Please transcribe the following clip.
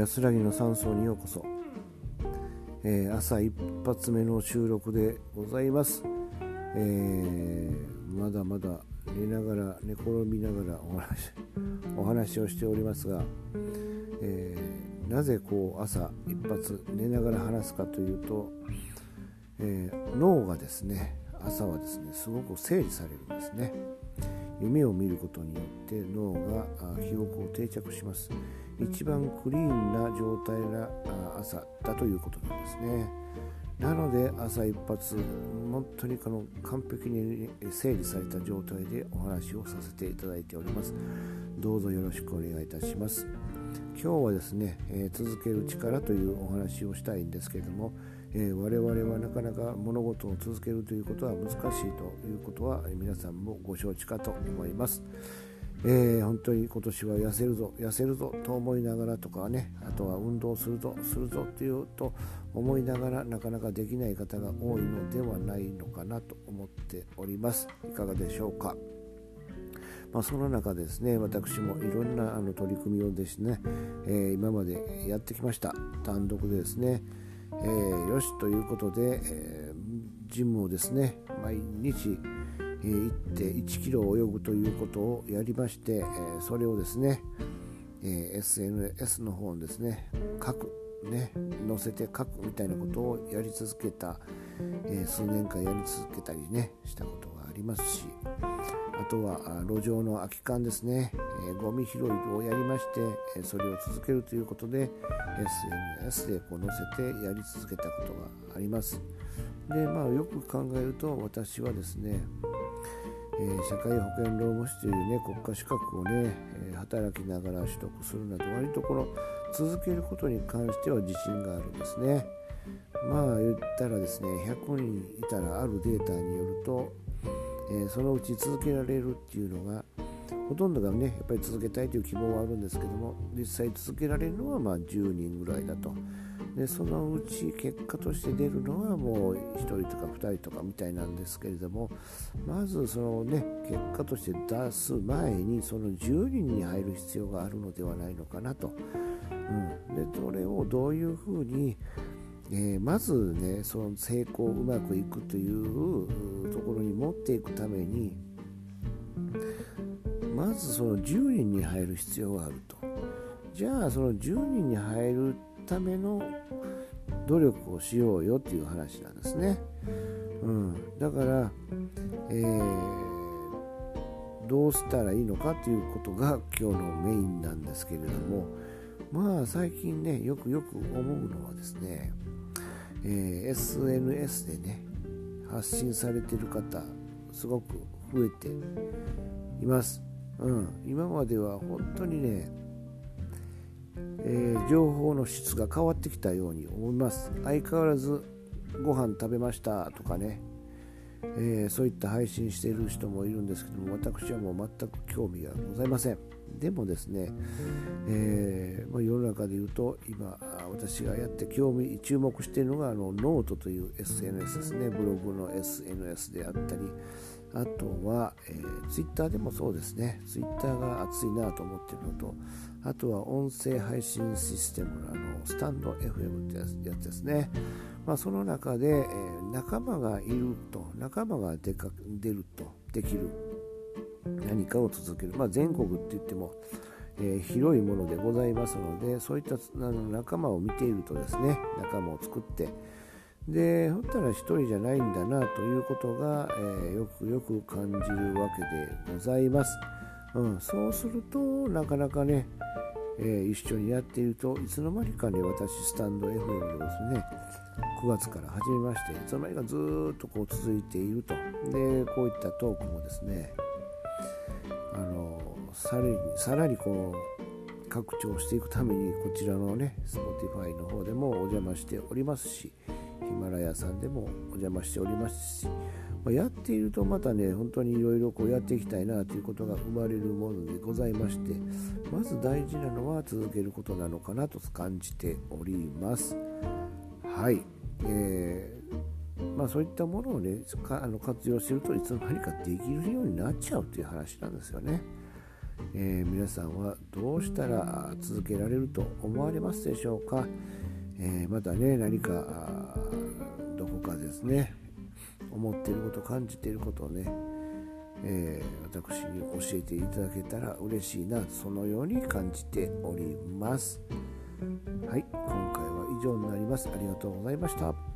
安らぎの山荘にようこそ、えー、朝一発目の収録でございます、えー、まだまだ寝ながら寝転びながらお話お話をしておりますが、えー、なぜこう朝一発寝ながら話すかというと、え脳がですね朝はですねすごく整理されるんですね。夢を見ることによって脳が記憶を定着します。一番クリーンな状態な朝だということなんですね。なので朝一発本当にこの完璧に整理された状態でお話をさせていただいております。どうぞよろしくお願いいたします。今日はですね、え、続ける力というお話をしたいんですけれどもえ、我々はなかなか物事を続けるということは難しいということは皆さんもご承知かと思います。えー、本当に今年は痩せるぞ痩せるぞと思いながらとかねあとは運動するぞするぞっていうと思いながらなかなかできない方が多いのではないのかなと思っております。いかがでしょうか。まあ、その中ですね私もいろんなあの取り組みをですね、えー、今までやってきました。単独でですねえー、よしということで、えー、ジムをですね毎日、えー、行って1キロ泳ぐということをやりまして、えー、それをですね、え、SNS の方にですね書くね載せて書くみたいなことをやり続けた、え、数年間やり続けたりねしたことがありますしあとは路上の空き缶ですね、えー、ゴミ拾いをやりまして、えそれを続けるということで SNS でこう載せてやり続けたことがあります。でまあよく考えると私はですね、えー、社会保険労務士というね国家資格をね、え、働きながら取得するなど割とこの続けることに関しては自信があるんですね。まあ言ったらですね100人いたらあるデータによるとえ、そのうち続けられるっていうのがほとんどがねやっぱり続けたいという希望はあるんですけども実際続けられるのはま10人ぐらいだと。でそのうち結果として出るのはもう1人とか2人とかみたいなんですけれどもまずそのね結果として出す前にその10人に入る必要があるのではないのかなと、うん、でそれをどういうふうにえー、まずねその成功うまくいくというところに持っていくためにまずその10人に入る必要があると。じゃあその10人に入るための努力をしようよっていう話なんですね、うん、だから、えー、どうしたらいいのかということが今日のメインなんですけれども。まあ最近ねよくよく思うのはですねえー、SNS でね発信されてる方すごく増えています、うん、今までは本当にね、えー、情報の質が変わってきたように思います。相変わらずご飯食べましたとかね、えー、そういった配信している人もいるんですけども私はもう全く興味がございません。でもですね、えー、まあ、世の中で言うと今私がやって興味注目しているのがあのノートという SNS ですね。ブログの SNS であったりあとは、えー、ツイッターでもそうですね。ツイッターが熱いなと思っているのとあとは音声配信システムのあのスタンド FM ってやつですね、まあ、その中で、えー、仲間がいると仲間が出か出るとできる何かを続ける、まあ、全国って言っても、えー、広いものでございますのでそういった仲間を見ているとですね仲間を作ってでほったら一人じゃないんだなということが、えー、よくよく感じるわけでございます、うん、そうするとなかなかね、えー、一緒にやっているといつの間にかね私スタンド FM でですね9月から始めましていつの間にかずっとこう続いていると。でこういったトークもですねあのさらにさらにこう拡張していくためにこちらのね Spotify の方でもお邪魔しておりますしヒマラヤさんでもお邪魔しておりますし、まあ、やっているとまたね本当にいろいろこうやっていきたいなということが生まれるものでございましてまず大事なのは続けることなのかなと感じております。はい、えーまあ、そういったものをねあの活用してるといつの間にかできるようになっちゃうという話なんですよね。えー、皆さんはどうしたら続けられると思われますでしょうか、えー、またね何かどこかですね思っていること感じていることをね、えー、私に教えていただけたら嬉しいなそのように感じております。はい今回は以上になります。ありがとうございました。